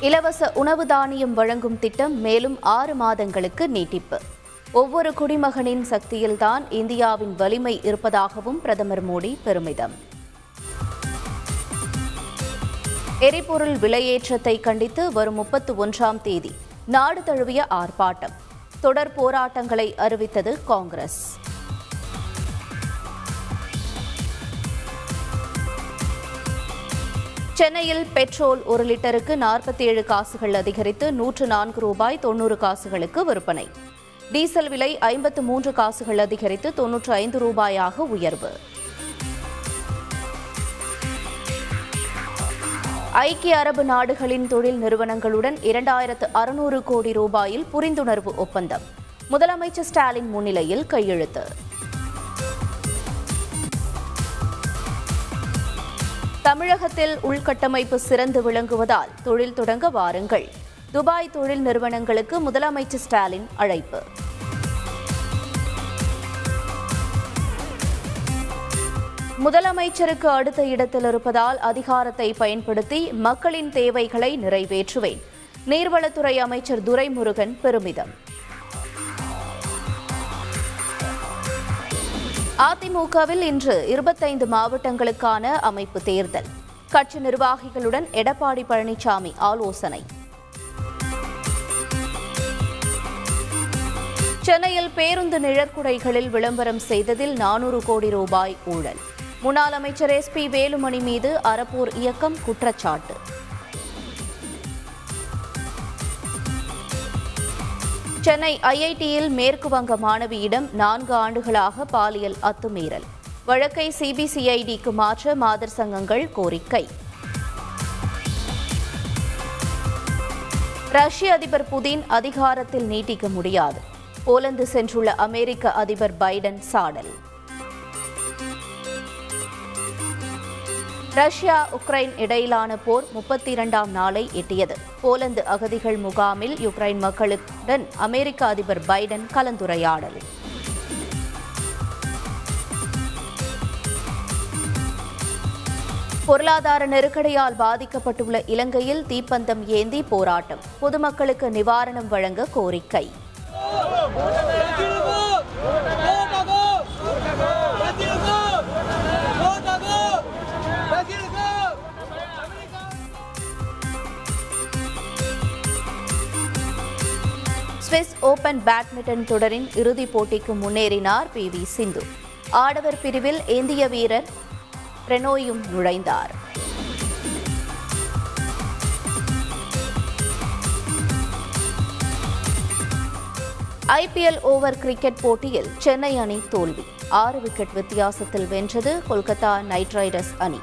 இலவச உணவு தானியம் வழங்கும் திட்டம் மேலும் ஆறு மாதங்களுக்கு நீட்டிப்பு. ஒவ்வொரு குடிமகனின் சக்தியில்தான் இந்தியாவின் வலிமை இருப்பதாகவும் பிரதமர் மோடி பெருமிதம். எரிபொருள் விலையேற்றத்தை கண்டித்து வரும் முப்பத்து ஒன்றாம் தேதி நாடு தழுவிய ஆர்ப்பாட்டம். தொடர் போராட்டங்களை அறிவித்தது காங்கிரஸ். சென்னையில் பெட்ரோல் ஒரு லிட்டருக்கு நாற்பத்தி ஏழு காசுகள் அதிகரித்து நூற்று நான்கு ரூபாய் தொன்னூறு காசுகளுக்கு விற்பனை. டீசல் விலை ஐம்பத்து மூன்று காசுகள் அதிகரித்து தொன்னூற்று ஐந்து ரூபாயாக உயர்வு. ஐக்கிய அரபு நாடுகளின் தொழில் நிறுவனங்களுடன் இரண்டாயிரத்து அறுநூறு கோடி ரூபாயில் புரிந்துணர்வு ஒப்பந்தம். முதலமைச்சர் ஸ்டாலின் முன்னிலையில் கையெழுத்து. தமிழகத்தில் உள்கட்டமைப்பு சிறந்து விளங்குவதால் தொழில் தொடங்க வாருங்கள். துபாய் தொழில் நிறுவனங்களுக்கு முதலமைச்சர் ஸ்டாலின் அழைப்பு. முதலமைச்சருக்கு அடுத்த இடத்தில் இருப்பதால் அதிகாரத்தை பயன்படுத்தி மக்களின் தேவைகளை நிறைவேற்றுவேன். நீர்வளத்துறை அமைச்சர் துரைமுருகன் பெருமிதம். அதிமுகவில் இன்று இருபத்தைந்து மாவட்டங்களுக்கான அமைப்பு தேர்தல். கட்சி நிர்வாகிகளுடன் எடப்பாடி பழனிசாமி ஆலோசனை. சென்னையில் பேருந்து நிழற்குடைகளில் விளம்பரம் செய்ததில் நானூறு கோடி ரூபாய் ஊழல். முன்னாள் அமைச்சர் எஸ் பி வேலுமணி மீது அறப்போர் இயக்கம் குற்றச்சாட்டு. சென்னை ஐஐடியில் மேற்கு வங்க மாணவியிடம் நான்கு ஆண்டுகளாக பாலியல் அத்துமீறல். வழக்கை சிபிசிஐடிக்கு மாற்ற மாதர் சங்கங்கள் கோரிக்கை. ரஷ்ய அதிபர் புதின் அதிகாரத்தில் நீட்டிக்க முடியாது. போலந்து சென்றுள்ள அமெரிக்க அதிபர் பைடன் சாடல். ரஷ்யா உக்ரைன் இடையிலான போர் முப்பத்தி இரண்டாம் நாளை எட்டியது. போலந்து அகதிகள் முகாமில் யுக்ரைன் மக்களுடன் அமெரிக்க அதிபர் பைடன் கலந்துரையாடல். பொருளாதார நெருக்கடியால் பாதிக்கப்பட்டுள்ள இலங்கையில் தீப்பந்தம் ஏந்தி போராட்டம். பொதுமக்களுக்கு நிவாரணம் வழங்க கோரிக்கை. சுவிஸ் ஓபன் பேட்மிண்டன் தொடரின் இறுதிப் போட்டிக்கு முன்னேறினார் பி. வி. சிந்து. ஆடவர் பிரிவில் இந்திய வீரர் பிரனோயும் நுழைந்தார். ஐபிஎல் ஓவர் கிரிக்கெட் போட்டியில் சென்னை அணி தோல்வி. ஆறு விக்கெட் வித்தியாசத்தில் வென்றது கொல்கத்தா நைட் ரைடர்ஸ் அணி.